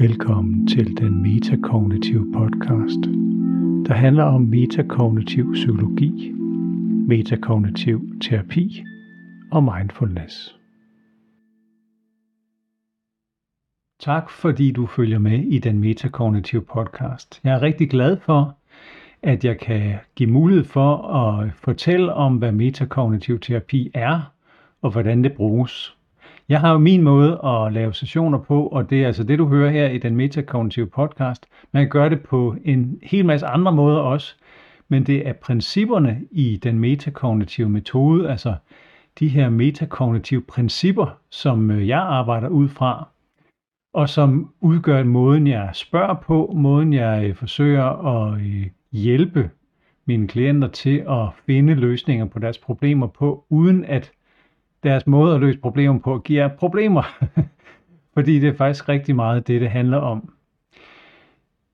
Velkommen til den metakognitive podcast, der handler om metakognitiv psykologi, metakognitiv terapi og mindfulness. Tak fordi du følger med i den metakognitive podcast. Jeg er rigtig glad for, at jeg kan give mulighed for at fortælle om, hvad metakognitiv terapi er, og hvordan det bruges. Jeg har jo min måde at lave sessioner på, og det er altså det, du hører her i den metakognitive podcast. Man kan gøre det på en hel masse andre måder også, men det er principperne i den metakognitive metode, altså de her metakognitive principper, som øh, jeg arbejder ud fra, og som udgør måden, jeg spørger på, måden, jeg øh, forsøger at øh, hjælpe mine klienter til at finde løsninger på deres problemer på, uden at deres måde at løse problemer på giver problemer. Fordi det er faktisk rigtig meget det, det handler om.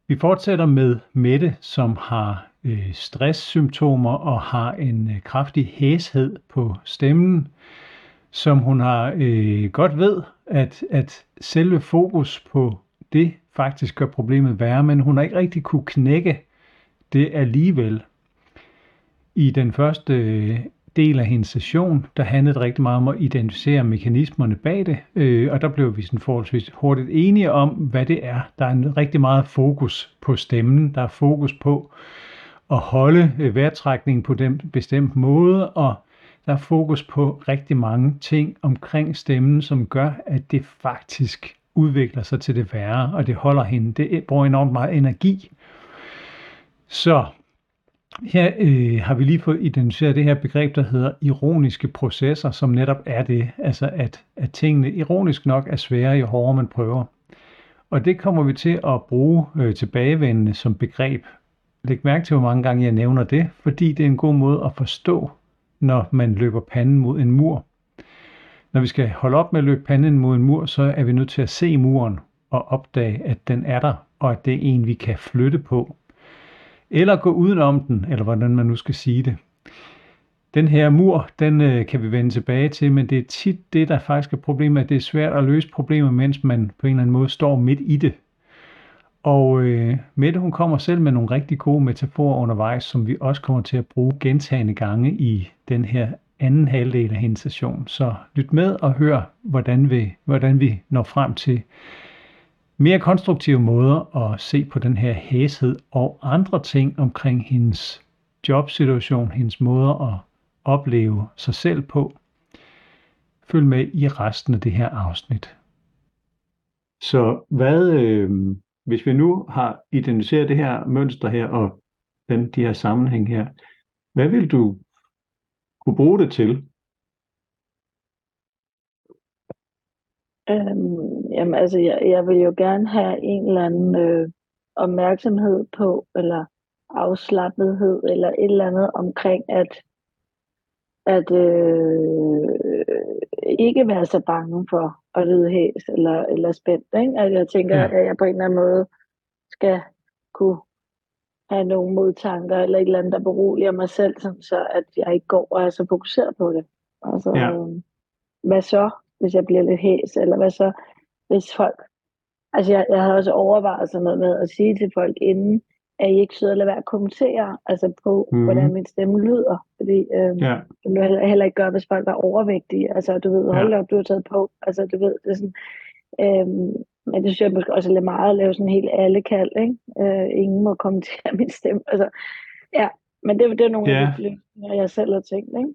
Vi fortsætter med Mette, som har øh, stresssymptomer og har en øh, kraftig hæshed på stemmen, som hun har øh, godt ved, at, at selve fokus på det faktisk gør problemet værre, men hun har ikke rigtig kunne knække det alligevel. I den første øh, del af hendes session, der handlede rigtig meget om at identificere mekanismerne bag det, øh, og der blev vi sådan forholdsvis hurtigt enige om, hvad det er. Der er en rigtig meget fokus på stemmen, der er fokus på at holde øh, vejrtrækningen på den bestemt måde, og der er fokus på rigtig mange ting omkring stemmen, som gør, at det faktisk udvikler sig til det værre, og det holder hende. Det bruger enormt meget energi. Så her øh, har vi lige fået identificeret det her begreb, der hedder ironiske processer, som netop er det, altså at, at tingene ironisk nok er svære, jo hårdere man prøver. Og det kommer vi til at bruge øh, tilbagevendende som begreb. Læg mærke til, hvor mange gange jeg nævner det, fordi det er en god måde at forstå, når man løber panden mod en mur. Når vi skal holde op med at løbe panden mod en mur, så er vi nødt til at se muren og opdage, at den er der, og at det er en, vi kan flytte på eller gå udenom den, eller hvordan man nu skal sige det. Den her mur, den øh, kan vi vende tilbage til, men det er tit det, der faktisk er problemet, at det er svært at løse problemer, mens man på en eller anden måde står midt i det. Og øh, Mette, hun kommer selv med nogle rigtig gode metaforer undervejs, som vi også kommer til at bruge gentagende gange i den her anden halvdel af hendes session. Så lyt med og hør, hvordan vi, hvordan vi når frem til mere konstruktive måder at se på den her hæshed og andre ting omkring hendes jobsituation, hendes måde at opleve sig selv på. Følg med i resten af det her afsnit. Så hvad, øh, hvis vi nu har identificeret det her mønster her og den, de her sammenhæng her, hvad vil du kunne bruge det til? Øhm, jamen altså, jeg, jeg vil jo gerne have en eller anden øh, opmærksomhed på, eller afslappethed, eller et eller andet omkring, at, at øh, ikke være så bange for at lyde hæs eller, eller spændt. Ikke? At jeg tænker, ja. at jeg på en eller anden måde skal kunne have nogle modtanker, eller et eller andet, der beroliger mig selv, så at jeg ikke går og er så fokuseret på det. Altså, ja. øh, hvad så? Hvis jeg bliver lidt hæs, eller hvad så, hvis folk... Altså, jeg, jeg havde også overvejet sådan noget med at sige til folk inden, at I ikke sidder og lader være at kommentere altså på, mm. hvordan min stemme lyder. Fordi øhm, ja. det vil heller, heller ikke gøre, hvis folk var overvægtige. Altså, du ved, hold ja. op, du har taget på. Altså, du ved, det er sådan... Øhm, men det synes jeg måske også er lidt meget at lave sådan helt alle kald, ikke? Øh, ingen må kommentere min stemme. Altså, ja, men det, det er nogle ja. af de løsninger, jeg selv har tænkt, ikke?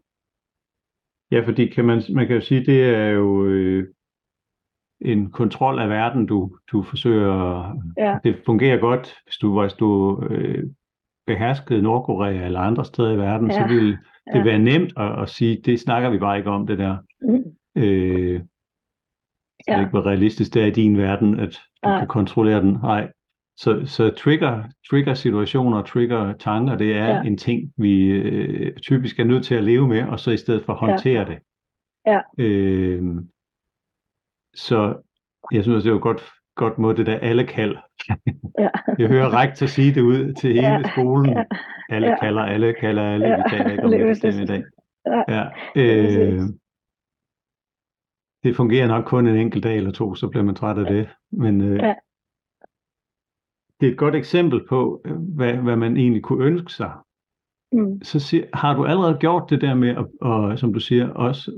Ja, fordi kan man, man kan jo sige, det er jo øh, en kontrol af verden, du, du forsøger. Ja. Det fungerer godt, hvis du, hvis du øh, beherskede Nordkorea eller andre steder i verden, ja. så ville det ja. være nemt at, at sige, det snakker vi bare ikke om, det der. Mm. Øh, ja. det ikke var realistisk, det er i din verden, at du ja. kan kontrollere den. Nej, så, så trigger, trigger situationer, trigger tanker, det er ja. en ting, vi øh, typisk er nødt til at leve med, og så i stedet for håndtere ja. det. Ja. Øh, så jeg synes, det er jo godt, godt måde, det der alle kald. Ja. jeg hører rektor sige det ud til hele ja. skolen. Ja. Alle ja. kalder, alle kalder, alle. Ja. Vi taler ikke om det i dag. Ja. ja. Øh, det fungerer nok kun en enkelt dag eller to, så bliver man træt af det. Men øh, ja det er et godt eksempel på, øh, hvad, hvad man egentlig kunne ønske sig. Mm. Så siger, har du allerede gjort det der med, at, og, som du siger, også,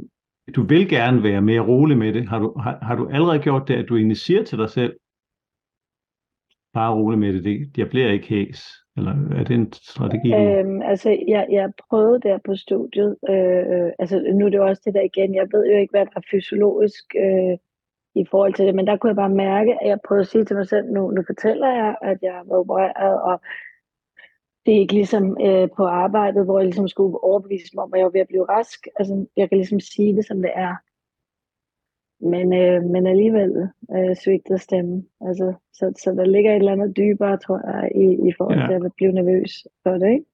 du vil gerne være mere rolig med det. Har du, har, har du allerede gjort det, at du egentlig siger til dig selv, bare rolig med det, det jeg bliver ikke hæs? Eller er det en strategi? Øhm, altså, jeg, jeg prøvede der på studiet, øh, øh, altså nu er det jo også det der igen, jeg ved jo ikke, hvad der er fysiologisk øh, i forhold til det, men der kunne jeg bare mærke, at jeg prøvede at sige til mig selv, nu, nu fortæller jeg, at jeg har været opereret, og det er ikke ligesom øh, på arbejdet, hvor jeg ligesom skulle overbevise mig om, at jeg var ved at blive rask. Altså, jeg kan ligesom sige det, som det er. Men, øh, men alligevel øh, svigtede stemmen. Altså, så, så der ligger et eller andet dybere, tror jeg, i, i forhold Ja. til at blive nervøs for det, ikke?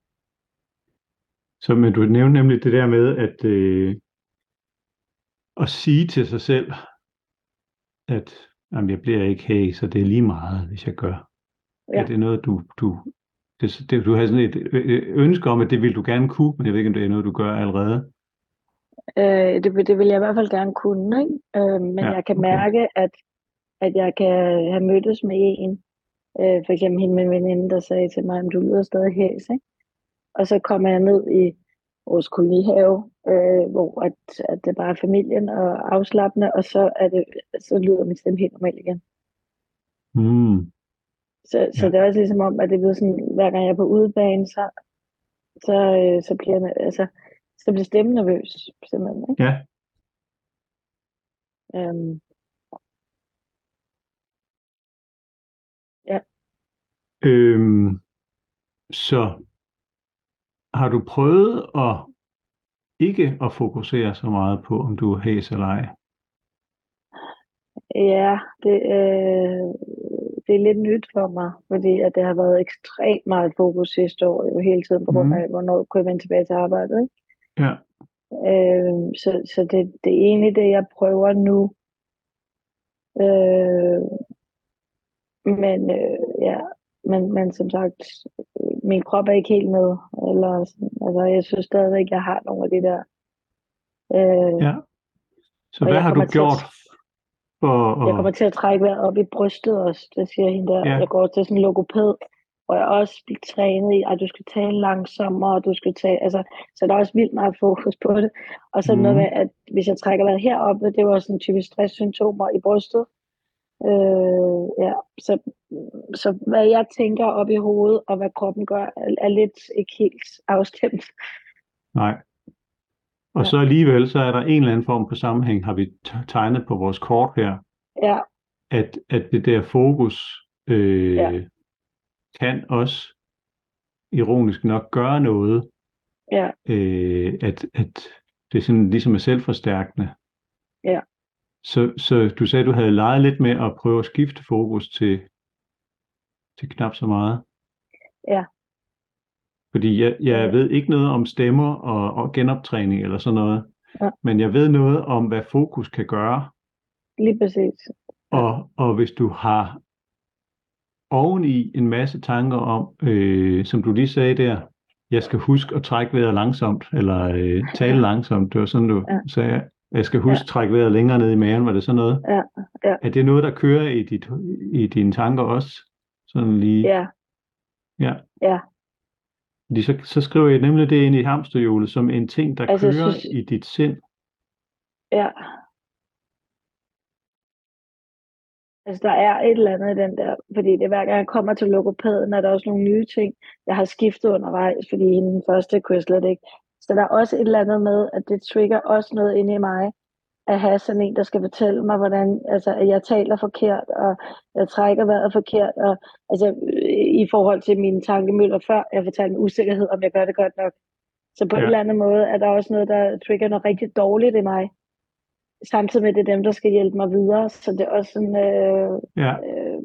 Så men du nævnte nemlig det der med, at, øh, at sige til sig selv, at jamen, jeg bliver ikke hæs, så det er lige meget, hvis jeg gør. Ja. Er det noget, du, du, det, det, du har sådan et ønske om, at det vil du gerne kunne, men jeg ved ikke, om det er noget, du gør allerede. Øh, det, vil- det vil jeg i hvert fald gerne kunne, ikke? Øh, men Ja, jeg kan okay. mærke, at, at jeg kan have mødtes med en, øh, for eksempel hende min veninde, der sagde til mig, at du lyder stadig hæs, ikke? Og så kommer jeg ned i vores kolonihave, øh, hvor at, at det bare er familien og afslappende, og så, er det, så lyder min stemme helt normalt igen. Mm. Så, så Ja. det er også ligesom om, at det bliver sådan, hver gang jeg er på udebane, så, så, øh, så bliver jeg, altså, så bliver stemmen nervøs, simpelthen. Ikke? Ja, Øhm, øhm, så har du prøvet at ikke at fokusere så meget på, om du er hæs eller ej? Ja, det, øh, det er lidt nyt for mig, fordi at det har været ekstremt meget fokus sidste år, jo hele tiden på grund Mhm. af, hvornår kunne jeg vende tilbage til arbejdet. Ikke? Ja. Øh, så så det, det er egentlig det, jeg prøver nu. Øh, men øh, ja, men, men som sagt, min krop er ikke helt med. Eller, sådan, altså, jeg synes stadigvæk, jeg har nogle af de der. Øh, ja. Så Og hvad har du til at- gjort for Jeg kommer til at trække vejret op i brystet også, det siger hende der. Ja. Jeg går til sådan en logoped, hvor jeg også bliver trænet i, at du skal tale langsommere, og du skal tale, altså, så der er også vildt meget fokus på det. Og så mm. noget Mhm. med, at hvis jeg trækker vejret heroppe, det var sådan typisk stresssymptomer i brystet. Øh, ja, så, så hvad jeg tænker op i hovedet, og hvad kroppen gør, er, er lidt ikke helt afstemt. Nej. Og Ja. så alligevel, så er der en eller anden form for sammenhæng, har vi tegnet på vores kort her, Ja, at, at det der fokus øh, Ja. kan også ironisk nok gøre noget, ja, øh, at, at det sådan ligesom er selvforstærkende. Ja. Så, så du sagde, du havde leget lidt med at prøve at skifte fokus til, til knap så meget. Ja. Fordi jeg, jeg ved ikke noget om stemmer og, og genoptræning eller sådan noget, Ja. men jeg ved noget om, hvad fokus kan gøre. lige præcis. Og, og hvis du har oveni en masse tanker om, øh, som du lige sagde der, jeg skal huske at trække vejret langsomt, eller øh, tale langsomt, det var sådan, du Ja. sagde, jeg skal huske at trække vejret længere ned i maven, var det sådan noget? Ja, ja. Er det noget, der kører i, dit, i dine tanker også? Sådan lige? Ja, ja. ja. Fordi så, så skriver jeg nemlig det ind i hamsterhjulet som en ting, der Altså, kører synes- i dit sind. Ja. Altså, der er et eller andet i den der, fordi det er hver gang jeg kommer til logopæden, er der også nogle nye ting, jeg har skiftet undervejs, fordi den første kunne jeg slet ikke. Så der er også et eller andet med, at det trigger også noget inde i mig, at have sådan en, der skal fortælle mig, hvordan, altså, at jeg taler forkert, og jeg trækker vejret forkert, og altså, i forhold til mine tankemøller før, jeg fortalte med usikkerhed, om jeg gør det godt nok. Så på ja. En eller anden måde er der også noget, der trigger noget rigtig dårligt i mig. Samtidig med, at det er dem, der skal hjælpe mig videre. Så det er også sådan, øh, Ja. øh,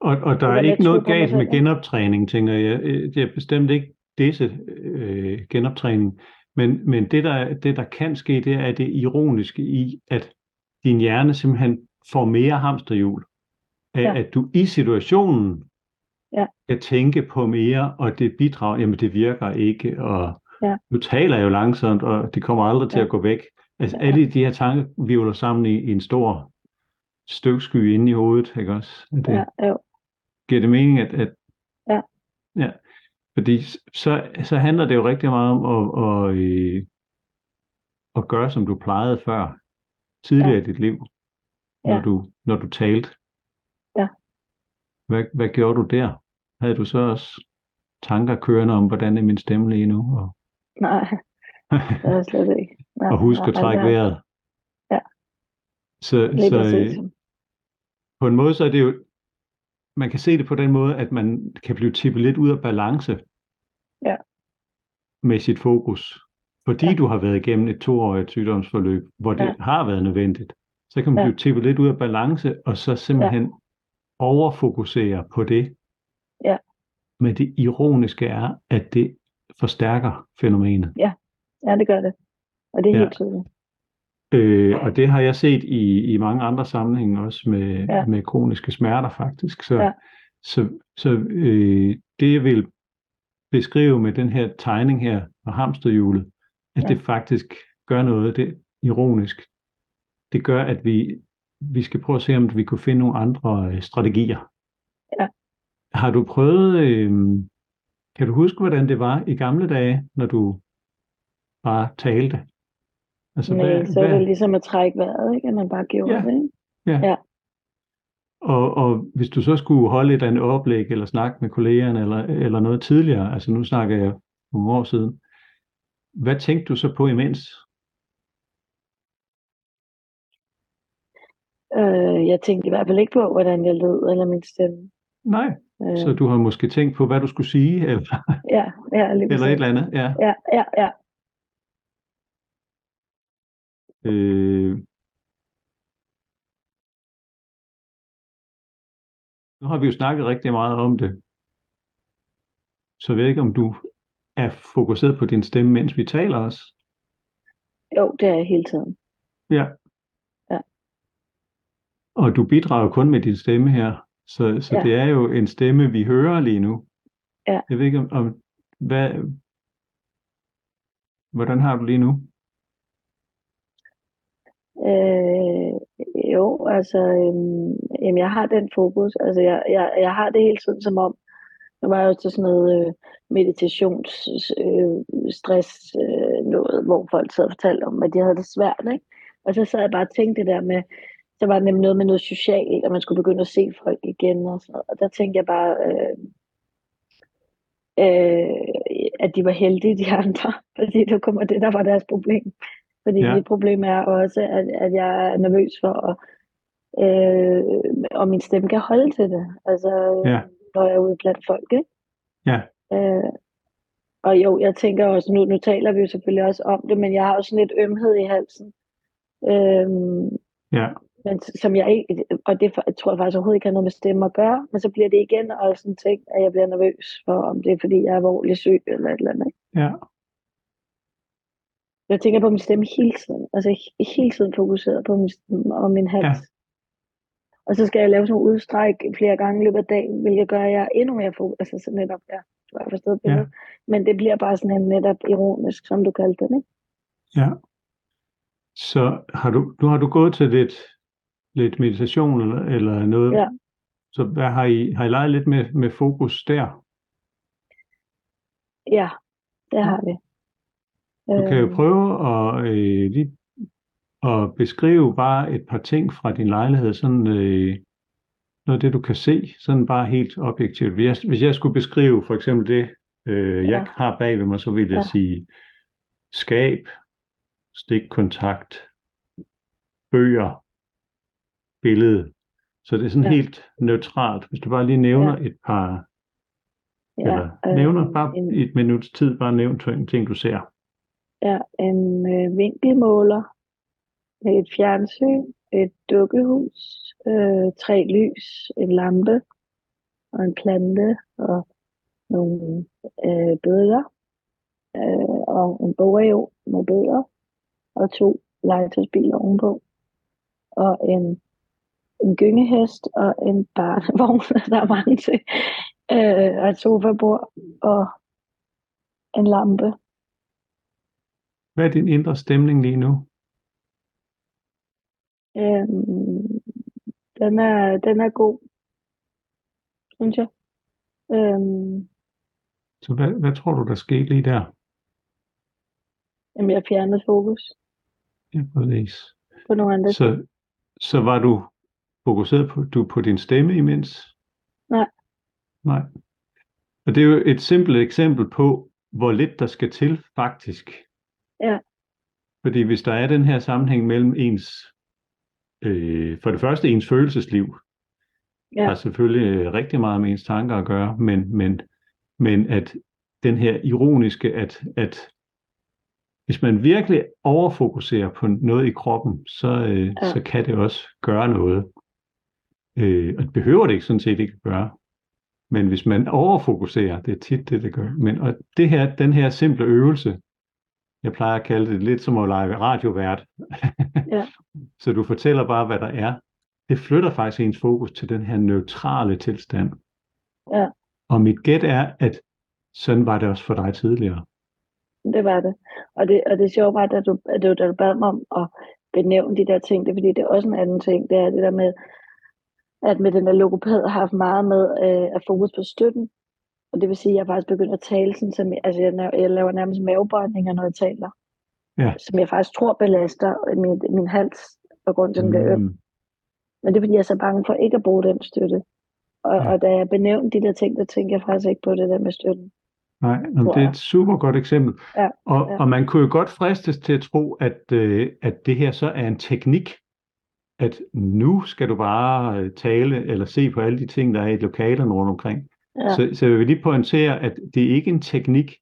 Og, og der er ikke noget galt med genoptræning, tænker jeg. Øh, Det er bestemt ikke disse øh, genoptræning. Men, men det, der, det, der kan ske, det er det ironiske i, at din hjerne simpelthen får mere hamsterhjul. Af, Ja. At du i situationen Ja. kan tænke på mere, og det bidrager, jamen det virker ikke, og Ja. nu taler jeg jo langsomt, og det kommer aldrig til Ja. at gå væk. Altså Ja. alle de her tanker vivler sammen i, i en stor støvsky inde i hovedet, ikke også? Er Det, ja, jo. giver det mening, at, at Ja. ja. Fordi så, så handler det jo rigtig meget om at, at, øh, at gøre, som du plejede før, tidligere Ja. i dit liv, når, Ja. du, når du talte. Ja. Hvad, hvad gjorde du der? Havde du så også tanker kørende om, hvordan er min stemme lige nu? Og, Nej, det er slet ikke. Nej, og husk at nej, trække nej. vejret. Ja. Så, Lige så øh, på en måde så er det jo, man kan se det på den måde, at man kan blive tippet lidt ud af balance Ja. med sit fokus. Fordi Ja. du har været igennem et toårigt sygdomsforløb, hvor det Ja. har været nødvendigt, så kan man Ja. blive tippet lidt ud af balance, og så simpelthen overfokusere på det. Ja. Men det ironiske er, at det forstærker fænomenet. Ja, det gør det. Og det er Ja. helt tydeligt. Øh, og det har jeg set i, i mange andre sammenhænge, også med, Ja. med kroniske smerter faktisk. Så, Ja. så, så øh, det jeg vil beskrive med den her tegning her og hamsterhjulet, at Ja. det faktisk gør noget, det ironisk. Det gør, at vi, vi skal prøve at se, om vi kunne finde nogle andre øh, strategier. Ja. Har du prøvet, øh, kan du huske, hvordan det var i gamle dage, når du bare talte? Altså, Men så er det ligesom at trække vejret, ikke? At man bare gjorde Ja. det, ikke? Og, og hvis du så skulle holde et andet oplæg, eller snakke med kollegerne, eller, eller noget tidligere, altså nu snakker jeg nogle år siden, hvad tænkte du så på imens? Øh, jeg tænkte i hvert fald ikke på, hvordan jeg lød, eller min stemme. Nej, Øh, så du har måske tænkt på, hvad du skulle sige, eller, Ja, ja, eller et eller andet. Ja. Ja, ja, ja. Øh, nu har vi jo snakket rigtig meget om det, så jeg ved ikke, om du er fokuseret på din stemme, mens vi taler også. Jo, det er jeg hele tiden. Ja. Ja. Og du bidrager kun med din stemme her, så, så Ja. det er jo en stemme, vi hører lige nu. Ja. Jeg ved ikke, om, om hvad, hvordan har du lige nu? Øh, jo, altså, øhm, jamen, jeg har den fokus. Altså, jeg, jeg, jeg har det hele tiden som om, nu var jeg jo til sådan noget øh, meditations, øh, stress, øh, noget, hvor folk sad og fortalte om, at de havde det svært, ikke? Og så sad jeg bare og tænkte det der med, så var det nemlig noget med noget socialt, og man skulle begynde at se folk igen og sådan noget. Og der tænkte jeg bare, øh, øh, at de var heldige, de andre, fordi det kommer det, der var deres problem. Fordi Ja. mit problem er også, at, at jeg er nervøs for, at, øh, om min stemme kan holde til det. Altså, Ja. når jeg er ude blandt folk, ikke? Ja. Øh, og jo, jeg tænker også, nu, nu taler vi jo selvfølgelig også om det, men jeg har også sådan lidt ømhed i halsen. Øhm, Ja, men som jeg ikke, og det jeg tror jeg faktisk overhovedet ikke har noget med stemme at gøre, men så bliver det igen også sådan ting, at jeg bliver nervøs for, om det er fordi, jeg er alvorligt syg eller et eller andet. ikke? ja, Jeg tænker på min stemme hele tiden, altså he- hele tiden fokuseret på min stemme og min hals. Ja. Og så skal jeg lave sådan nogle udstræk flere gange i løbet af dagen, hvilket gør, at jeg er endnu mere fokus, altså så netop, ja, du har forstået Ja. billedet. Men det bliver bare sådan en netop ironisk, som du kaldte det, ikke? ja. Så har du, nu har du gået til lidt, lidt meditation eller, eller noget. Ja. Så hvad har I, har I leget lidt med, med fokus der? Ja, det har vi. Du kan jo Øhm, prøve at, øh, lige, at beskrive bare et par ting fra din lejlighed, sådan øh, noget af det, du kan se, sådan bare helt objektivt. Hvis jeg, hvis jeg skulle beskrive for eksempel det, øh, jeg Ja. har bag ved mig, så ville jeg Ja. sige skab, stikkontakt, bøger, billede. Så det er sådan Ja. helt neutralt. Hvis du bare lige nævner et par, ja, eller nævner øhm, bare en, et minuts tid, bare nævn ting, du ser. Ja, en øh, vinkelmåler, et fjernsyn, et dukkehus, øh, tre lys, en lampe og en plante og nogle øh, bøger øh, og en bogreol med bøger og to legetøjsbiler ovenpå og en, en gyngehest og en barnevogn. Der er mange ting. Øh, og et sofabord og en lampe. Hvad er din indre stemning lige nu? Øhm, den, er, den er god. synes jeg. Øhm, Så hvad, hvad tror du, der skete lige der? jamen, jeg fjernede fokus Ja, præcis. på nogle andre. Så, så var du fokuseret på, du på din stemme imens? Nej. Nej. Og det er jo et simpelt eksempel på, hvor lidt der skal til faktisk. Ja. Fordi hvis der er den her sammenhæng mellem ens, øh, for det første ens følelsesliv, Ja. har selvfølgelig øh, rigtig meget med ens tanker at gøre, men, men, men at den her ironiske, at, at hvis man virkelig overfokuserer på noget i kroppen, så, øh, Ja. så kan det også gøre noget. Øh, og det behøver det ikke sådan set ikke gøre. Men hvis man overfokuserer, det er tit det, det gør. Men og det her, den her simple øvelse, jeg plejer at kalde det lidt som at lege radiovært. Ja. så du fortæller bare, hvad der er. Det flytter faktisk ens fokus til den her neutrale tilstand. Ja. Og mit gæt er, at sådan var det også for dig tidligere. Det var det. Og det, og det sjove var, da du, at du, da du bad mig om at benævne de der ting, det er fordi, det er også en anden ting, det er det der med, at med den der logoped har haft meget med øh, at fokus på støtten. Og det vil sige, at jeg faktisk begynder at tale sådan, som, altså jeg, laver- jeg laver nærmest mavebøjninger, når jeg taler. Ja. Som jeg faktisk tror belaster min, min hals, på grund af den der øm. Mm, Men det er fordi, jeg er så bange for ikke at bruge den støtte. Og, Ja. og da jeg benævnte de der ting, der tænkte jeg faktisk ikke på det der med støtten. nej, men det er et super godt eksempel. Ja, Og, ja. og man kunne jo godt fristes til at tro, at, øh, at det her så er en teknik, at nu skal du bare øh, tale eller se på alle de ting, der er i lokalerne rundt omkring. Ja, Så, så jeg vil lige pointere, at det er ikke en teknik,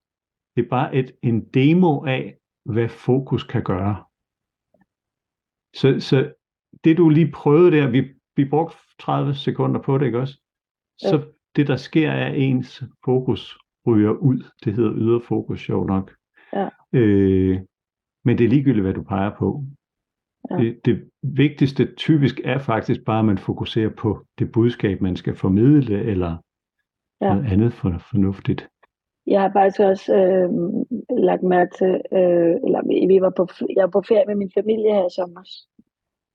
det er bare et, en demo af, hvad fokus kan gøre. Så, så det du lige prøvede der, vi, vi brugte 30 sekunder på det, ikke også? Så Jo. det der sker er, at ens fokus ryger ud. Det hedder ydre fokus, sjovt nok. Ja. Øh, men det er ligegyldigt, hvad du peger på. Ja. Det, det vigtigste typisk er faktisk bare, at man fokuserer på det budskab, man skal formidle, eller Ja. noget andet for, fornuftigt. Jeg har faktisk også øh, lagt mærke til, øh, eller vi, var på, jeg var på ferie med min familie her i sommer,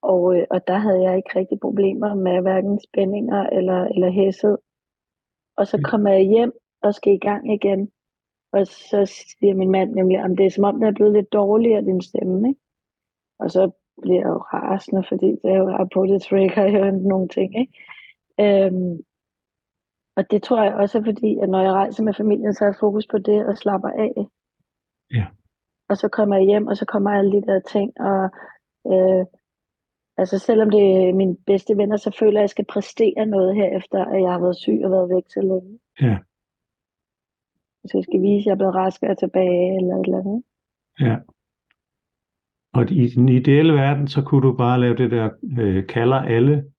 og, øh, og der havde jeg ikke rigtig problemer med hverken spændinger eller, eller hæshed. Og så Mm. kommer jeg hjem og skal i gang igen, og så siger min mand nemlig, om det er som om, den er blevet lidt dårligere, din stemme, ikke? Og så bliver jeg jo rasende, fordi det er jo på det trigger jo nogle ting, ikke? Øhm, og det tror jeg også er fordi, at når jeg rejser med familien, så har jeg fokus på det og slapper af. Ja. Og så kommer jeg hjem, og så kommer alle de der ting, og øh, altså selvom det er mine bedste venner, så føler jeg, at jeg skal præstere noget her, efter at jeg har været syg og været væk så længe. Ja. Så jeg skal vise, at jeg er blevet rask og er tilbage, eller et eller andet. Ja. Og i den ideelle verden, så kunne du bare lave det der, øh, kalder alle,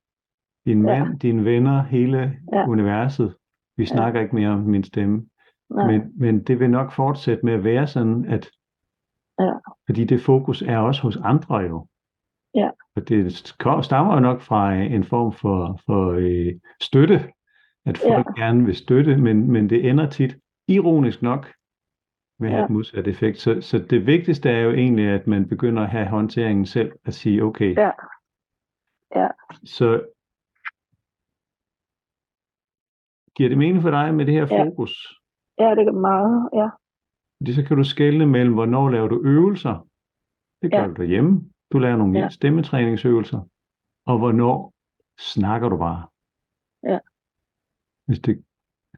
din Ja. mand, dine venner, hele Ja. universet. Vi snakker ikke mere om min stemme. Nej, Men, men det vil nok fortsætte med at være sådan, at Ja. fordi det fokus er også hos andre jo. Ja. Og det stammer jo nok fra øh, en form for, for øh, støtte, at folk gerne vil støtte, men, men det ender tit, ironisk nok, med at have Ja. et modsat effekt. Så, så det vigtigste er jo egentlig, at man begynder at have håndteringen selv, at sige, okay, Ja. Ja. så giver det mening for dig med det her Ja. fokus? ja, det er meget, ja. Fordi så kan du skelne mellem, hvornår laver du øvelser. Det gør Ja. du derhjemme. Du laver nogle Ja. stemmetræningsøvelser. Og hvornår snakker du bare. Ja. Hvis det,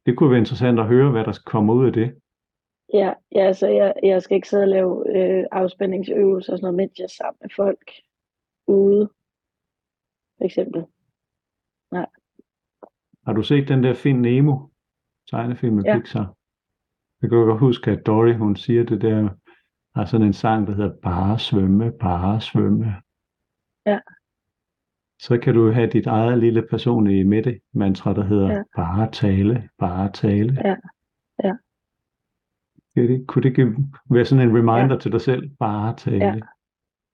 det kunne være interessant at høre, hvad der kommer ud af det. Ja, ja så jeg, jeg skal ikke sidde og lave øh, afspændingsøvelser og sådan noget, mens jeg er sammen med folk ude, for eksempel. Har du set den der Find Nemo tegnefilm med Ja. Pixar? Jeg kan godt huske, at Dory, hun siger det der, har sådan en sang, der hedder Bare svømme, bare svømme. Ja. Så kan du have dit eget lille personlige midte mantra, der hedder Ja. bare tale, bare tale. Ja. Ja. Kunne det, kunne det ikke være sådan en reminder ja. til dig selv? Bare tale. Ja.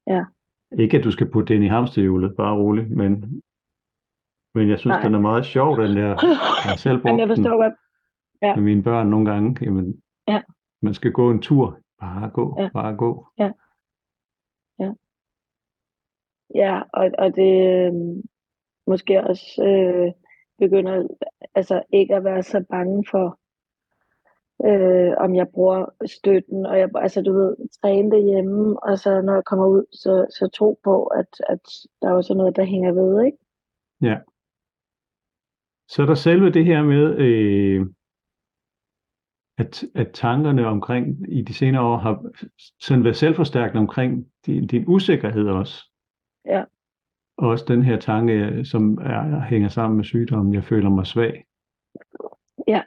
Ja. Ikke at du skal putte det ind i hamsterhjulet, bare roligt, men, men jeg synes, Nej. den er meget sjov, den der. Jeg har selv brugt Men jeg forstår godt. Ja. med mine børn nogle gange. Jamen, Ja. Man skal gå en tur. Bare gå, Ja. bare gå. Ja, og, og det øh, måske også øh, begynder, altså ikke at være så bange for, øh, om jeg bruger støtten, og jeg, altså du ved, træne det hjemme, og så når jeg kommer ud, så, så tro på, at, at der er også noget, der hænger ved, ikke? Ja. Så er der selve det her med, øh, at, at tankerne omkring i de senere år har sådan været selvforstærkende omkring din, din usikkerhed også. Ja. Og også den her tanke, som er, hænger sammen med sygdommen, jeg føler mig svag. Ja.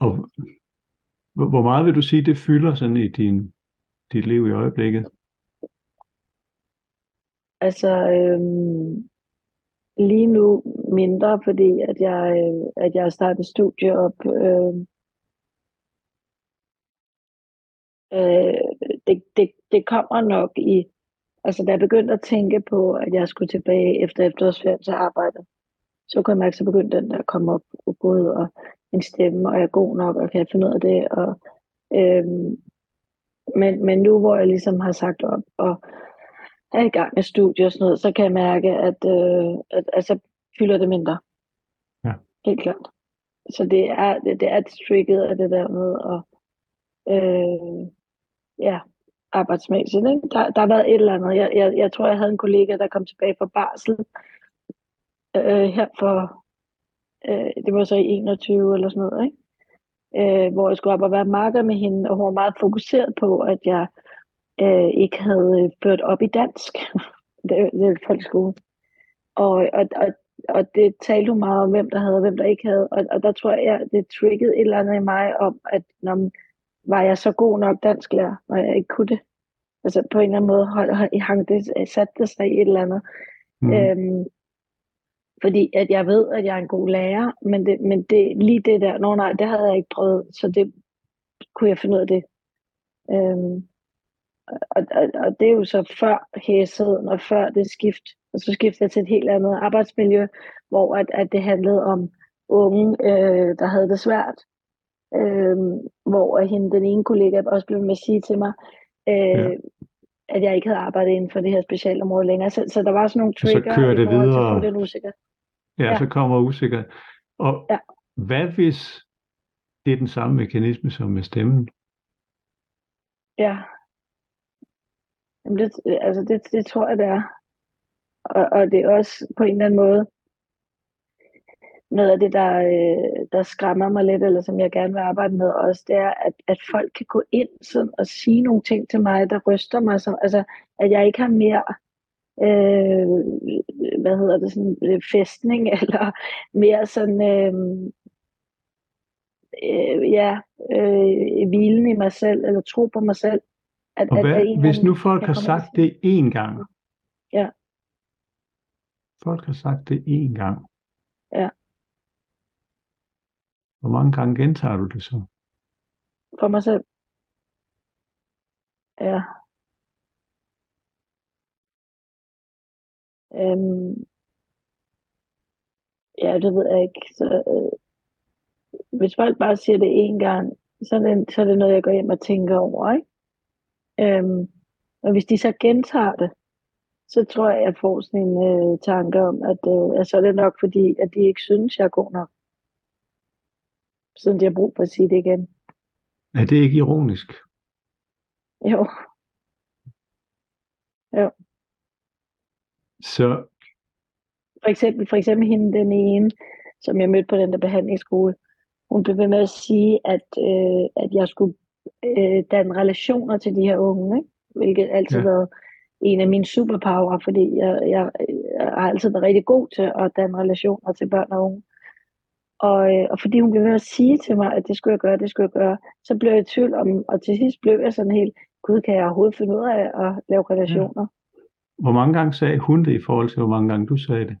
Og hvor meget vil du sige, det fylder sådan i din, dit liv i øjeblikket? Altså, øhm, lige nu mindre, fordi at jeg, øh, at jeg har startet studie op. Øh, øh, det, det, det kommer nok i, altså da jeg begyndte at tænke på, at jeg skulle tilbage efter efterårsferien til arbejde, så kunne jeg mærke, så begyndte den der at komme op og både og en stemme, og jeg er god nok, og kan jeg finde ud af det, og øhm, men, men nu hvor jeg ligesom har sagt op, og er i gang med studier og sådan noget, så kan jeg mærke, at, øh, at altså, fylder det mindre. Ja. Helt klart. Så det er, det, det er trigget af det der med at øh, ja, arbejdsmæssigt. Ikke? Der, der har været et eller andet. Jeg, jeg, jeg tror, jeg havde en kollega, der kom tilbage fra barsel øh, her for, øh, det var så i 21 eller sådan noget, ikke? Øh, hvor jeg skulle op og være marker med hende, og hun var meget fokuseret på, at jeg øh, ikke havde ført op i dansk. det, det folkeskole. Og, og, og, og det talte hun meget om, hvem der havde og hvem der ikke havde. Og, og der tror jeg, det triggede et eller andet i mig om, at når, var jeg så god nok dansklærer, når jeg ikke kunne det. Altså på en eller anden måde hold, hang det, satte det sig i et eller andet. Mm. Øhm, fordi at jeg ved, at jeg er en god lærer, men, det, men det, lige det der, nå nej, det havde jeg ikke prøvet, så det kunne jeg finde ud af det. Øhm, og, og, og det er jo så før hæsheden og før det skift. Og så skiftede jeg til et helt andet arbejdsmiljø, hvor at, at det handlede om unge, øh, der havde det svært. Øh, hvor hende, den ene kollega også blev med at sige til mig, øh, ja. at jeg ikke havde arbejdet inden for det her specialområde længere. Så, så der var sådan nogle trigger. Så kører det videre. Til, den usikker. Ja, ja, så kommer usikker. Og ja. hvad hvis det er den samme mekanisme som med stemmen? Ja, Jamen det, øh, altså det, det tror jeg, det er. Og, og det er også på en eller anden måde noget af det, der, øh, der skræmmer mig lidt, eller som jeg gerne vil arbejde med også, det er, at, at folk kan gå ind sådan, og sige nogle ting til mig, der ryster mig, som, altså at jeg ikke har mere øh, hvad hedder det, sådan øh, festning, eller mere sådan, øh, øh, ja, øh, hvilen i mig selv, eller tro på mig selv, at, og hvad, at, at hvis nu folk har sagt det én gang? Ja. Folk har sagt det én gang. Ja. Hvor mange gange gentager du det så? For mig selv. Ja. Øhm, ja, det ved jeg ikke. Så, øh, hvis folk bare siger det én gang, så er det, så er det noget, jeg går hjem og tænker over, ikke? Øhm, og hvis de så gentager det, så tror jeg, at jeg får sådan en øh, tanke om, at, øh, at så er det nok fordi, at de ikke synes, jeg er god nok. Så de har brug for at sige det igen. Er det ikke ironisk? Jo. Jo. Så... For eksempel, for eksempel hende, den ene, som jeg mødte på den der behandlingsskole, hun blev ved med at sige, at, øh, at jeg skulle øh, danne relationer til de her unge, ikke? hvilket altid ja. været en af mine superpower, fordi jeg, jeg, jeg har altid været rigtig god til at danne relationer til børn og unge. Og, øh, og fordi hun blev ved at sige til mig, at det skulle jeg gøre, det skulle jeg gøre, så blev jeg i tvivl om, og til sidst blev jeg sådan helt, gud, kan jeg overhovedet finde ud af at lave relationer? Ja. Hvor mange gange sagde hun det i forhold til, hvor mange gange du sagde det?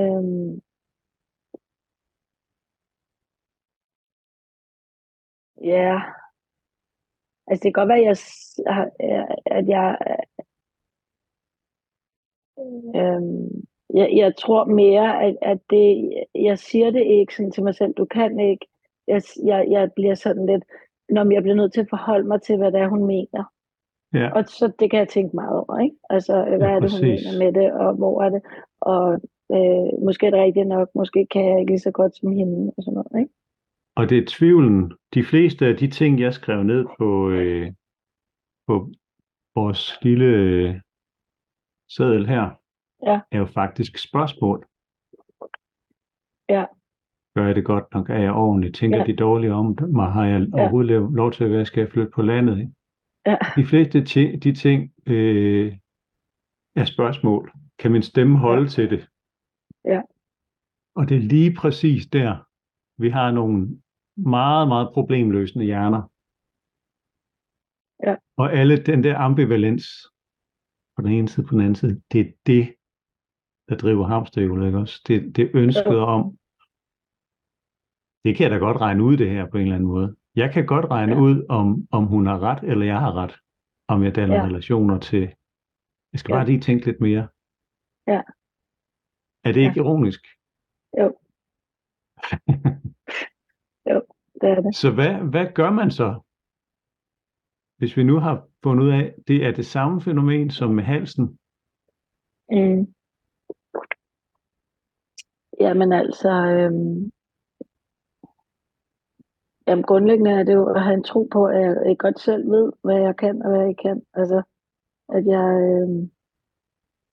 Øhm, Ja. Altså det kan godt være, at jeg, at jeg, øhm, jeg, jeg tror mere, at, at det, jeg siger det ikke sådan til mig selv, du kan ikke. Jeg, jeg, jeg bliver sådan lidt, når jeg bliver nødt til at forholde mig til, hvad det er, hun mener. Ja. Og så det kan jeg tænke meget over, ikke? Altså, hvad ja, er det, hun mener med det, og hvor er det? Og Øh, måske er det rigtigt nok, måske kan jeg ikke lige så godt som hende og sådan noget, ikke? Og det er tvivlen. De fleste af de ting, jeg skrev ned på, øh, på vores lille øh, seddel her, Ja. er jo faktisk spørgsmål. Ja. Gør jeg det godt nok? Er jeg ordentlig? Tænker Ja. de dårligt om mig? Har jeg Ja. overhovedet lov- til at være? Skal jeg flytte på landet? Ikke? Ja. De fleste ti- de ting øh, er spørgsmål. Kan min stemme holde til det? Ja. Og det er lige præcis der, vi har nogle meget, meget problemløsende hjerner. Ja. Og alle den der ambivalens på den ene side på den anden side, det er det, der driver hamsterhjulet, ikke også? Det, det ønsket om, det kan jeg da godt regne ud det her på en eller anden måde. Jeg kan godt regne Ja. ud, om, om hun har ret, eller jeg har ret. Om jeg danner Ja. relationer til... Jeg skal Ja. bare lige tænke lidt mere. Ja. Er det Ja. ikke ironisk? Jo. Det er det. Så hvad, hvad gør man så? Hvis vi nu har fundet ud af, det er det samme fænomen som med halsen. Mm. Jamen altså, øhm, jamen grundlæggende er det jo at have en tro på, at jeg, jeg godt selv ved, hvad jeg kan og hvad jeg ikke kan. Altså, at jeg, øhm,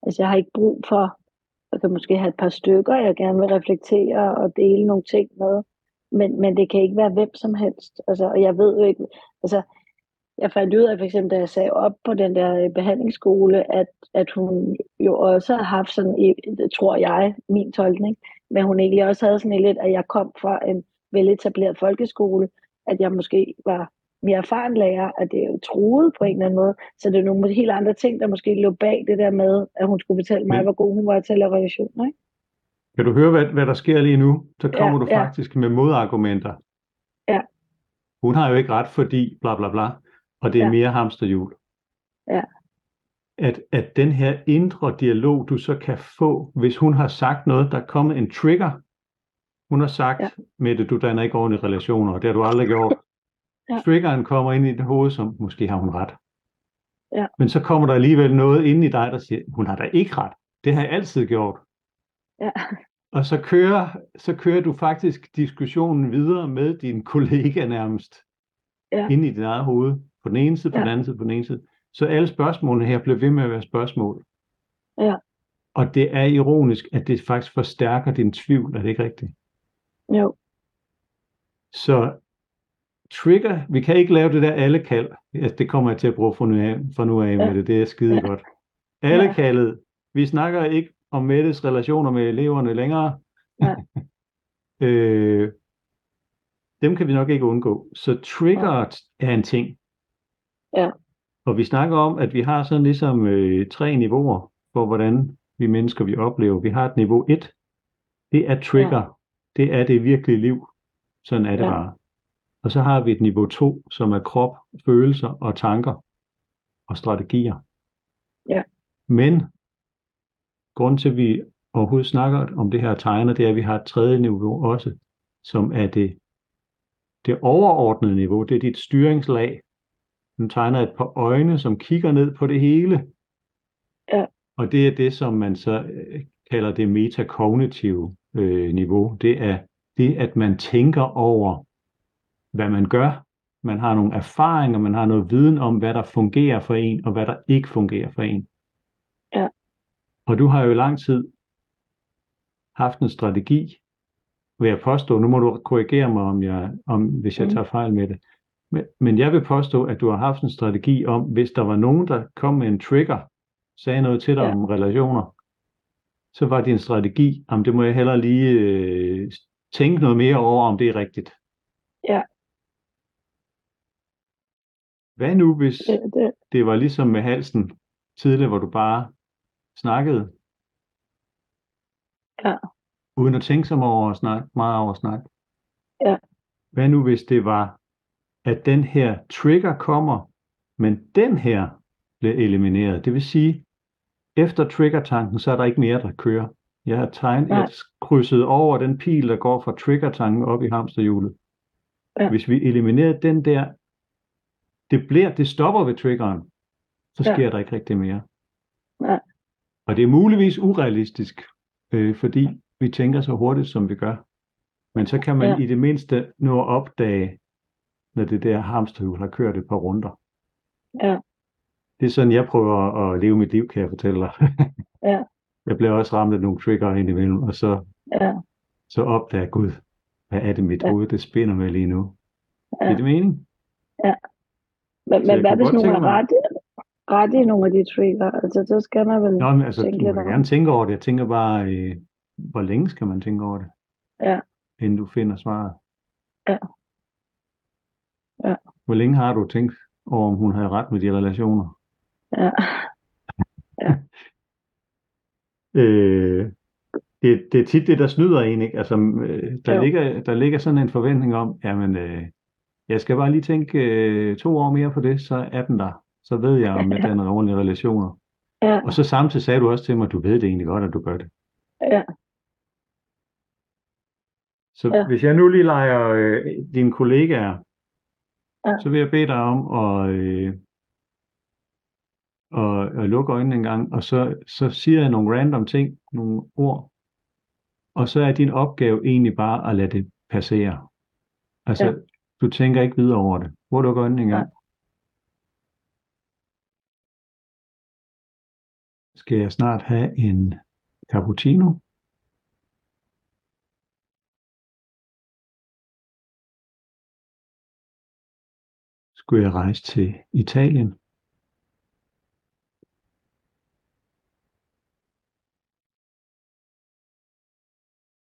altså jeg har ikke brug for, jeg kan måske have et par stykker, jeg gerne vil reflektere og dele nogle ting med, men, men det kan ikke være hvem som helst. Altså, og jeg ved jo ikke, altså, jeg fandt ud af, for eksempel, da jeg sagde op på den der øh, behandlingsskole, at, at hun jo også har haft sådan, tror jeg, min tolkning, men hun egentlig også havde sådan lidt, at jeg kom fra en veletableret folkeskole, at jeg måske var mere erfaren lærer, at det er jo troet på en eller anden måde. Så det er nogle helt andre ting, der måske lå bag det der med, at hun skulle fortælle mig, Men- hvor god hun var til at lave relationer. Ikke? Kan du høre, hvad, hvad der sker lige nu? Så kommer Ja, du ja. faktisk med modargumenter. Ja. Hun har jo ikke ret, fordi bla bla bla. Og det er Ja. mere hamsterhjul. Ja. At, at den her indre dialog, du så kan få, hvis hun har sagt noget, der er kommet en trigger. Hun har sagt, Ja. Mette, du danner ikke ordentlige relationer, og det har du aldrig gjort. Ja. Triggeren kommer ind i dit hoved, som måske har hun ret. Ja. Men så kommer der alligevel noget ind i dig, der siger, hun har da ikke ret. Det har jeg altid gjort. Ja. Og så kører, så kører du faktisk diskussionen videre med din kollega nærmest. Ja. Inde i dit eget hoved. På den ene side, på Ja. den anden side, på den ene side. Så alle spørgsmålene her bliver ved med at være spørgsmål. Ja. Og det er ironisk, at det faktisk forstærker din tvivl. Er det ikke rigtigt? Jo, Så trigger, vi kan ikke lave det der alle kald. Altså, det kommer jeg til at bruge fra nu af, fra nu af med det. Det er skide Ja. godt. Alle Ja. kaldet. Vi snakker ikke om Mettes relationer med eleverne længere. Nej. øh, dem kan vi nok ikke undgå. Så triggeret er en ting. Ja. Og vi snakker om, at vi har sådan ligesom øh, tre niveauer for, hvordan vi mennesker vi oplever. Vi har et niveau 1. Det er trigger. Ja. Det er det virkelige liv. Sådan er det Ja. bare. Og så har vi et niveau 2, som er krop, følelser og tanker og strategier. Ja. Men grund til, at vi overhovedet snakker om det her tegner, det er, at vi har et tredje niveau også, som er det, det overordnede niveau. Det er dit styringslag. Den tegner et par øjne, som kigger ned på det hele. Ja. Og det er det, som man så øh, kalder det metakognitive øh, niveau. Det er det, at man tænker over, hvad man gør. Man har nogle erfaringer, man har noget viden om, hvad der fungerer for en, og hvad der ikke fungerer for en. Og du har jo i lang tid haft en strategi, vil jeg påstå, nu må du korrigere mig, om jeg, om, hvis jeg Mm. tager fejl med det, men, men jeg vil påstå, at du har haft en strategi om, hvis der var nogen, der kom med en trigger, sagde noget til dig Ja. om relationer, så var din strategi, om det må jeg heller lige øh, tænke noget mere over, om det er rigtigt. Ja. Hvad nu, hvis det, det, det var ligesom med halsen tidligere, hvor du bare snakkede? Ja. Uden at tænke sig over at snakke, meget over at snakke. Ja. Hvad nu, hvis det var, at den her trigger kommer, men den her bliver elimineret? Det vil sige, efter trigger-tanken, så er der ikke mere, der kører. Jeg har tegnet, jeg Nej. har krydset over den pil, der går fra trigger-tanken op i hamsterhjulet. Ja. Hvis vi eliminerer den der, det, bliver, det stopper ved triggeren, så Ja. sker der ikke rigtig mere. Nej. Og det er muligvis urealistisk, øh, fordi vi tænker så hurtigt, som vi gør. Men så kan man Ja. i det mindste nå at opdage, når det der hamsterhjul har kørt et par runder. Ja. Det er sådan, jeg prøver at leve mit liv, kan jeg fortælle dig. Ja. Jeg bliver også ramt af nogle trigger indimellem, og så, Ja, så opdager Gud, hvad er det mit Ja. hoved, det spinder med lige nu? Ja. Ja. Er det mening? men, Så jeg men hvad hvis nogen mig- ret, ret i nogle af de trigger? Altså, så skal man vel Nå, men altså, tænke du må gerne tænke over det. Jeg tænker bare, øh, hvor længe skal man tænke over det? Ja. Inden du finder svaret. Ja. Ja. Hvor længe har du tænkt over, om hun havde ret med de relationer? Ja, Øh, det, det er tit det, der snyder en, ikke? Altså, øh, der, Jo. ligger, der ligger sådan en forventning om, jamen, øh, jeg skal bare lige tænke øh, to år mere på det, så er den der. Så ved jeg, om jeg Ja. danner ordentlige relationer. ja, Og så samtidig sagde du også til mig, at du ved det egentlig godt, at du gør det. ja, Så Ja. hvis jeg nu lige leger øh, dine kollegaer, Ja. så vil jeg bede dig om at, øh, at, at lukke øjnene en gang, og så, så siger jeg nogle random ting, nogle ord, og så er din opgave egentlig bare at lade det passere. Altså, Ja. du tænker ikke videre over det. Hvor lukker øjnene en gang. Skal jeg snart have en cappuccino? Skulle jeg rejse til Italien?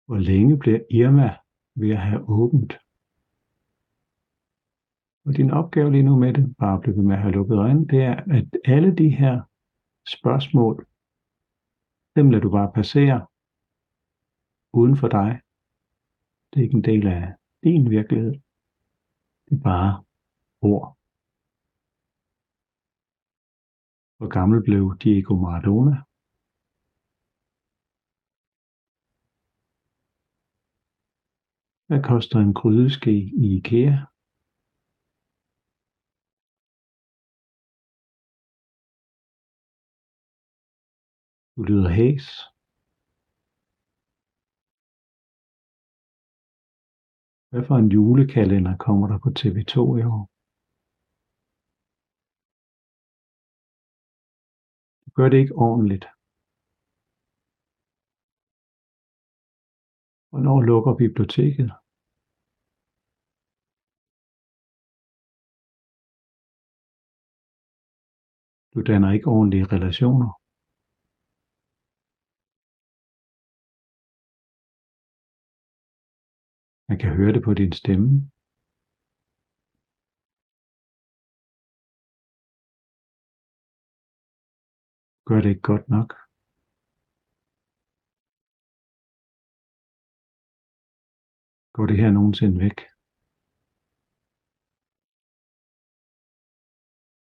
Hvor længe bliver Irma ved at have åbent? Og din opgave lige nu med det, bare at blive med at have lukket øjnene, det er, at alle de her spørgsmål, dem lader du bare passere uden for dig. Det er ikke en del af din virkelighed. Det er bare ord. Hvor gammel blev Diego Maradona? Hvad koster en grydeske i IKEA? Lyder hæs. Hvad for en julekalender kommer der på TV2 i år? Du gør det ikke ordentligt. Hvornår lukker biblioteket? Du danner ikke ordentlige relationer. Man kan høre det på din stemme. Gør det ikke godt nok. Går det her nogensinde væk?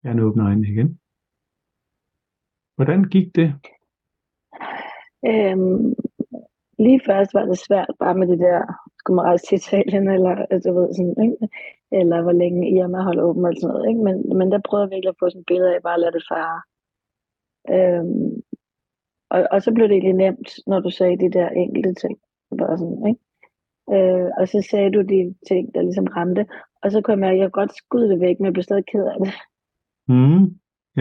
Jeg åbner øjnene igen. Hvordan gik det? Øhm, lige først var det svært bare med det der, skulle man rejse til Italien, eller altså, du ved, sådan, ikke? eller hvor længe Irma holder åben, eller sådan noget. Ikke? Men, men der prøvede jeg virkelig at få sådan et billede af, bare at lade det fare. Øhm, og, og så blev det egentlig nemt, når du sagde de der enkelte ting. Bare sådan, ikke? Øh, og så sagde du de ting, der ligesom ramte. Og så kunne jeg mærke, at jeg godt skudde det væk, men jeg blev stadig ked af det. Mm.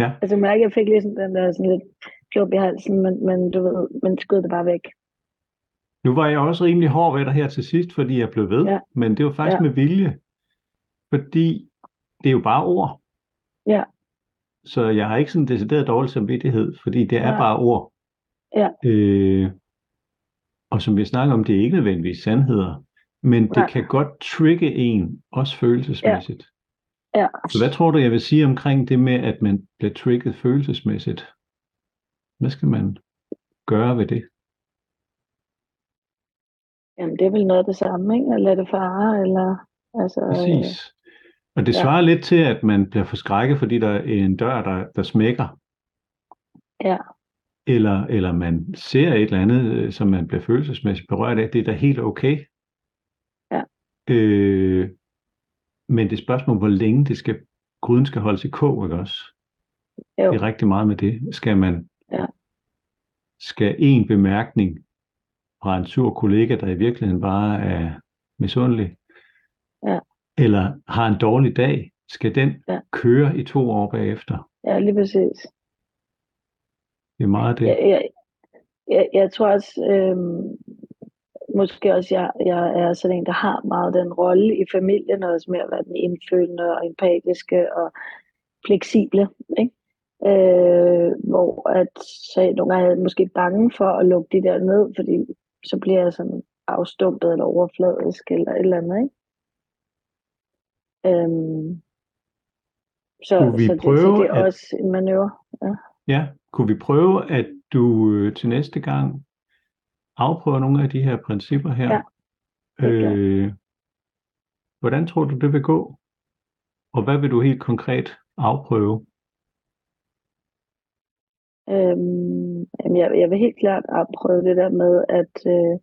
Ja, Altså jeg mærke, at jeg fik ligesom den der sådan lidt klub i halsen, men, men du ved, men skød det bare væk. Nu var jeg også rimelig hård ved dig her til sidst, fordi jeg blev ved, Ja. men det var faktisk Ja. med vilje, fordi det er jo bare ord. Ja. Så jeg har ikke sådan en decideret dårlig samvittighed, fordi det er Nej. bare ord. Ja. Øh, og som vi snakker om, det er ikke nødvendigvis sandheder, men det Nej. kan godt trigge en, også følelsesmæssigt. Ja. Så hvad tror du, jeg vil sige omkring det med, at man bliver trigget følelsesmæssigt? Hvad skal man gøre ved det? Jamen det er vel noget af det samme, ikke? At lade det fare, eller altså... øh, Præcis. Og det ja. svarer lidt til, at man bliver forskrækket, fordi der er en dør, der, der smækker. Ja. Eller, eller man ser et eller andet, øh, som man bliver følelsesmæssigt berørt af. Det er da helt okay. Ja. Øh, men det er spørgsmål, hvor længe det skal, gryden skal holdes i kog, ikke også? Jo. Det er rigtig meget med det. Skal man, Ja. skal en bemærkning fra en sur kollega, der i virkeligheden bare er misundelig, Ja. eller har en dårlig dag, skal den Ja. køre i to år bagefter. Ja, lige præcis. Det er meget det. Jeg, jeg, jeg, jeg tror også, øhm, måske også, jeg, jeg er sådan en, der har meget den rolle i familien, og også med at være den indfølende og empatiske og fleksible, ikke? Øh, hvor at, så nogle gange er jeg måske bange for at lukke de der ned, fordi så bliver jeg sådan afstumpet eller overfladisk eller et eller andet, ikke? Øhm, så, Kunne vi så, det, så prøve det er at- også en manøvre. Ja. Ja, kunne vi prøve, at du øh, til næste gang afprøver nogle af de her principper her? Ja, øh, hvordan tror du, det vil gå? Og hvad vil du helt konkret afprøve? Øhm, jeg, jeg vil helt klart afprøve det der med at, øh,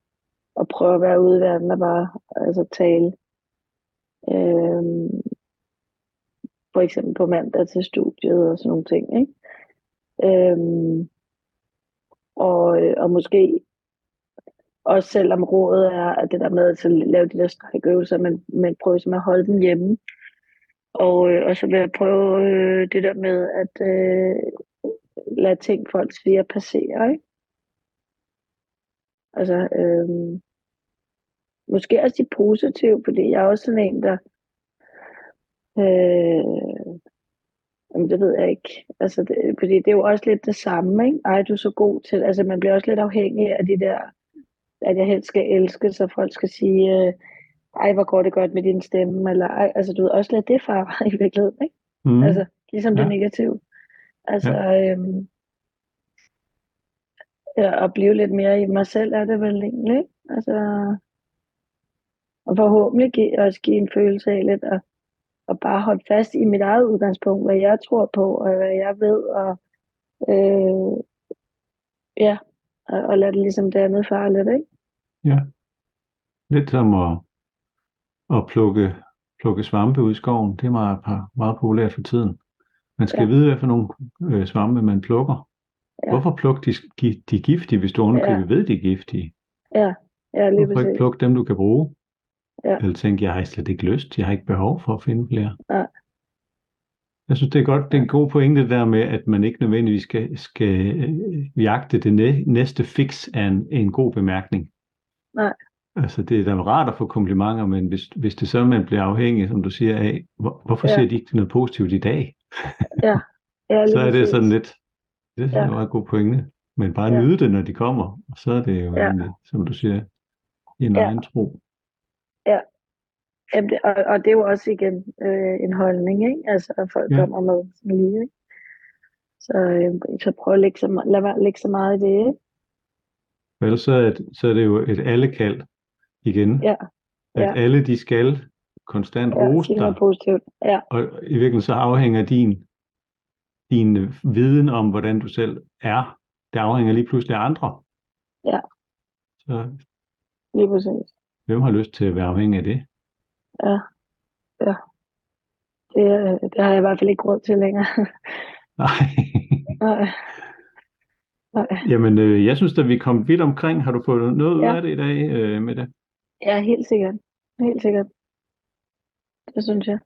at prøve at være ude i verden og bare altså, tale. Øhm, for eksempel på mandag til studiet og sådan nogle ting. Ikke? Øhm, og, øh, og måske også selvom rådet er at det der med at så lave de der strækøvelser, men, men prøve som at holde dem hjemme. Og, øh, og så vil jeg prøve øh, det der med at øh, lade ting, folk siger, passere. Ikke? Altså, øh, måske også de positive, fordi jeg er også sådan en, der... Øh, jamen, det ved jeg ikke. Altså, det, fordi det er jo også lidt det samme, ikke? Ej, du er så god til... Altså, man bliver også lidt afhængig af de der... At jeg helst skal elske, så folk skal sige... Øh, ej, hvor går det godt med din stemme, eller ej, altså du ved, også lade det far i virkeligheden, ikke? Mm. Altså, ligesom det Ja. negative. Altså, ja. øhm, ja, at blive lidt mere i mig selv er det vel egentlig, ikke? Altså, og forhåbentlig give, også give en følelse af lidt at, at bare holde fast i mit eget udgangspunkt, hvad jeg tror på, og hvad jeg ved, og øh, ja, og, og lade det ligesom det andet fare lidt, ikke? Ja. Lidt som at, at plukke, plukke svampe ud i skoven. Det er meget, meget populært for tiden. Man skal Ja. vide, hvad for nogle øh, svampe man plukker. Ja. Hvorfor plukke de, de giftige, hvis du underkøbet Ja. ved, de er giftige? Ja, ja lige Hvorfor ikke plukke dem, du kan bruge? Ja. Eller tænke, jeg har slet ikke lyst, jeg har ikke behov for at finde flere. Ja. Jeg synes, det er godt, det er en god pointe der med, at man ikke nødvendigvis skal, skal øh, jagte det næ- næste fix af en, en god bemærkning. Nej. Altså, det er da rart at få komplimenter, men hvis, hvis det så, man bliver afhængig, som du siger, af, hvor, hvorfor Ja. siger de ikke noget positivt i dag? Ja, lige Så er det sådan lidt, det er Ja. en meget god pointe. Men bare Ja. nyde det, når de kommer, og så er det jo Ja. egentlig, som du siger, en Ja. egen tro. Jamen, det, og, og det er jo også igen øh, en holdning, ikke? Altså, at folk Ja. ja. kommer med sådan lige, ikke? Så, øh, så prøv at lægge så, lad være lægge så meget i det, ikke? For ellers så er, det, så er det jo et allekald igen. Ja. At Ja. alle de skal konstant Ja, rose dig. positivt. Ja, Og i virkeligheden så afhænger din, din viden om, hvordan du selv er, det afhænger lige pludselig af andre. Ja. Så lige præcis. hvem har lyst til at være afhængig af det? Ja, ja. Det, det har jeg i hvert fald ikke råd til længere. Nej. Nej. Nej. Jamen, øh, jeg synes at vi kom vidt omkring. Har du fået noget ud Ja. af det i dag øh, med det? Ja, helt sikkert. Helt sikkert. Det synes jeg.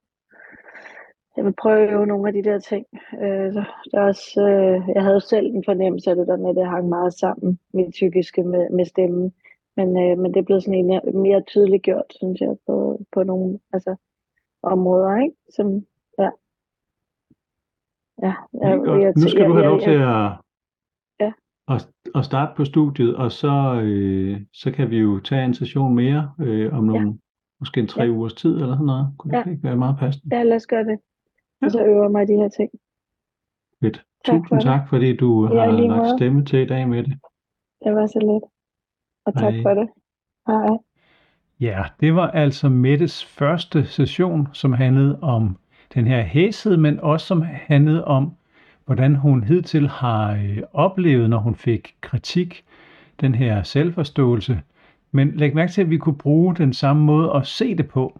Jeg vil prøve nogle af de der ting. Øh, der er også, øh, jeg havde selv en fornemmelse af det der med, at det hang meget sammen, mit psykiske med, med stemmen. Men, øh, men det er blevet sådan en mere tydeligt gjort, synes jeg, på, på nogle altså, områder, ikke? Som, ja. Ja, Ja, godt. Nu skal jeg- du have jeg- lov til jeg- at, Ja. at, at starte på studiet, og så, øh, så kan vi jo tage en session mere øh, om nogle, måske en tre Ja. ugers tid eller sådan noget. Kunne det Ja. ikke være meget passende? Ja, lad os gøre det. Og så øver jeg mig i de her ting. Fedt. Tak for Tusind det. tak, fordi du Ja, har lagt måde. stemme til i dag med det. Det var så lidt. Og tak Hej. for det. Hej. Ja, det var altså Mettes første session, som handlede om den her hæshed, men også som handlede om, hvordan hun hidtil har øh, oplevet, når hun fik kritik, den her selvforståelse. Men læg mærke til, at vi kunne bruge den samme måde at se det på.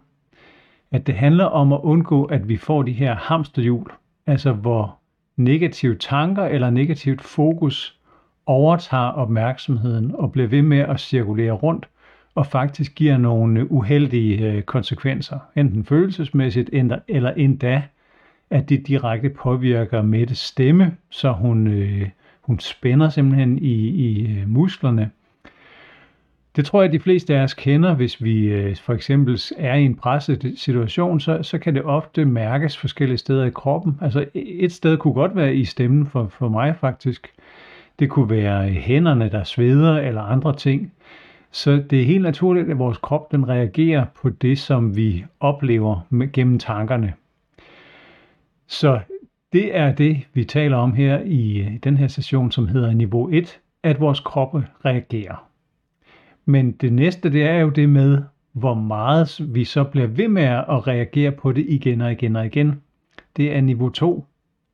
At det handler om at undgå, at vi får de her hamsterhjul, altså hvor negative tanker eller negativt fokus overtager opmærksomheden og bliver ved med at cirkulere rundt og faktisk giver nogle uheldige øh, konsekvenser, enten følelsesmæssigt eller endda, at det direkte påvirker Mettes stemme, så hun, øh, hun spænder simpelthen i, i øh, musklerne. Det tror jeg, at de fleste af os kender, hvis vi øh, for eksempel er i en presset situation, så, så kan det ofte mærkes forskellige steder i kroppen. Altså e, et sted kunne godt være i stemmen for, for mig faktisk. Det kunne være hænderne, der sveder eller andre ting. Så det er helt naturligt, at vores krop den reagerer på det, som vi oplever med, gennem tankerne. Så det er det, vi taler om her i den her session, som hedder niveau 1, at vores kroppe reagerer. Men det næste, det er jo det med, hvor meget vi så bliver ved med at reagere på det igen og igen og igen. Det er niveau 2,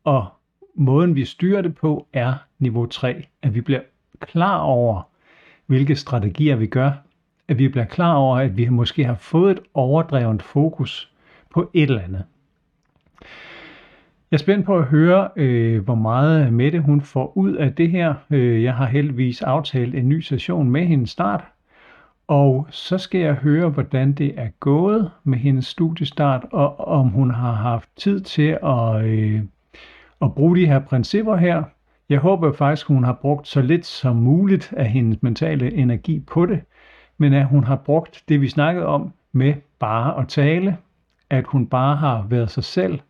og måden vi styrer det på er niveau 3, at vi bliver klar over, hvilke strategier vi gør, at vi bliver klar over, at vi måske har fået et overdrevent fokus på et eller andet. Jeg er spændt på at høre, øh, hvor meget Mette hun får ud af det her. Øh, jeg har heldigvis aftalt en ny session med hende start, og så skal jeg høre, hvordan det er gået med hendes studiestart, og om hun har haft tid til at, øh, at bruge de her principper her. Jeg håber faktisk, hun har brugt så lidt som muligt af hendes mentale energi på det, men at hun har brugt det, vi snakkede om, med bare at tale, at hun bare har været sig selv,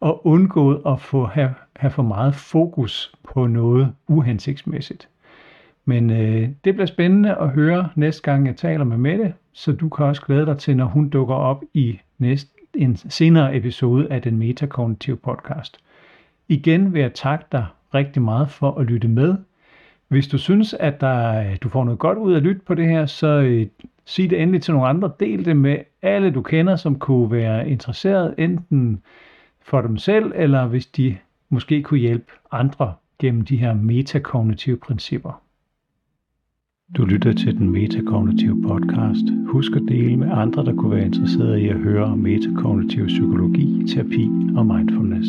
og undgået at få, have, have for meget fokus på noget uhensigtsmæssigt. Men øh, det bliver spændende at høre næste gang, jeg taler med Mette, så du kan også glæde dig til, når hun dukker op i næste, en senere episode af den Metakognitive podcast. Igen vil jeg takke dig rigtig meget for at lytte med. Hvis du synes, at der, øh, du får noget godt ud af at lytte på det her, så øh, sig det endelig til nogle andre. Del det med alle, du kender, som kunne være interesseret, enten for dem selv, eller hvis de måske kunne hjælpe andre gennem de her metakognitive principper. Du lytter til den metakognitive podcast. Husk at dele med andre, der kunne være interesserede i at høre om metakognitiv psykologi, terapi og mindfulness.